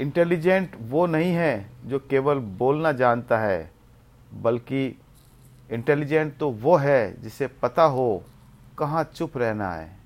Intelligent वो नहीं है जो केवल बोलना जानता है, बल्कि इंटेलिजेंट तो वो है जिसे पता हो कहाँ चुप रहना है।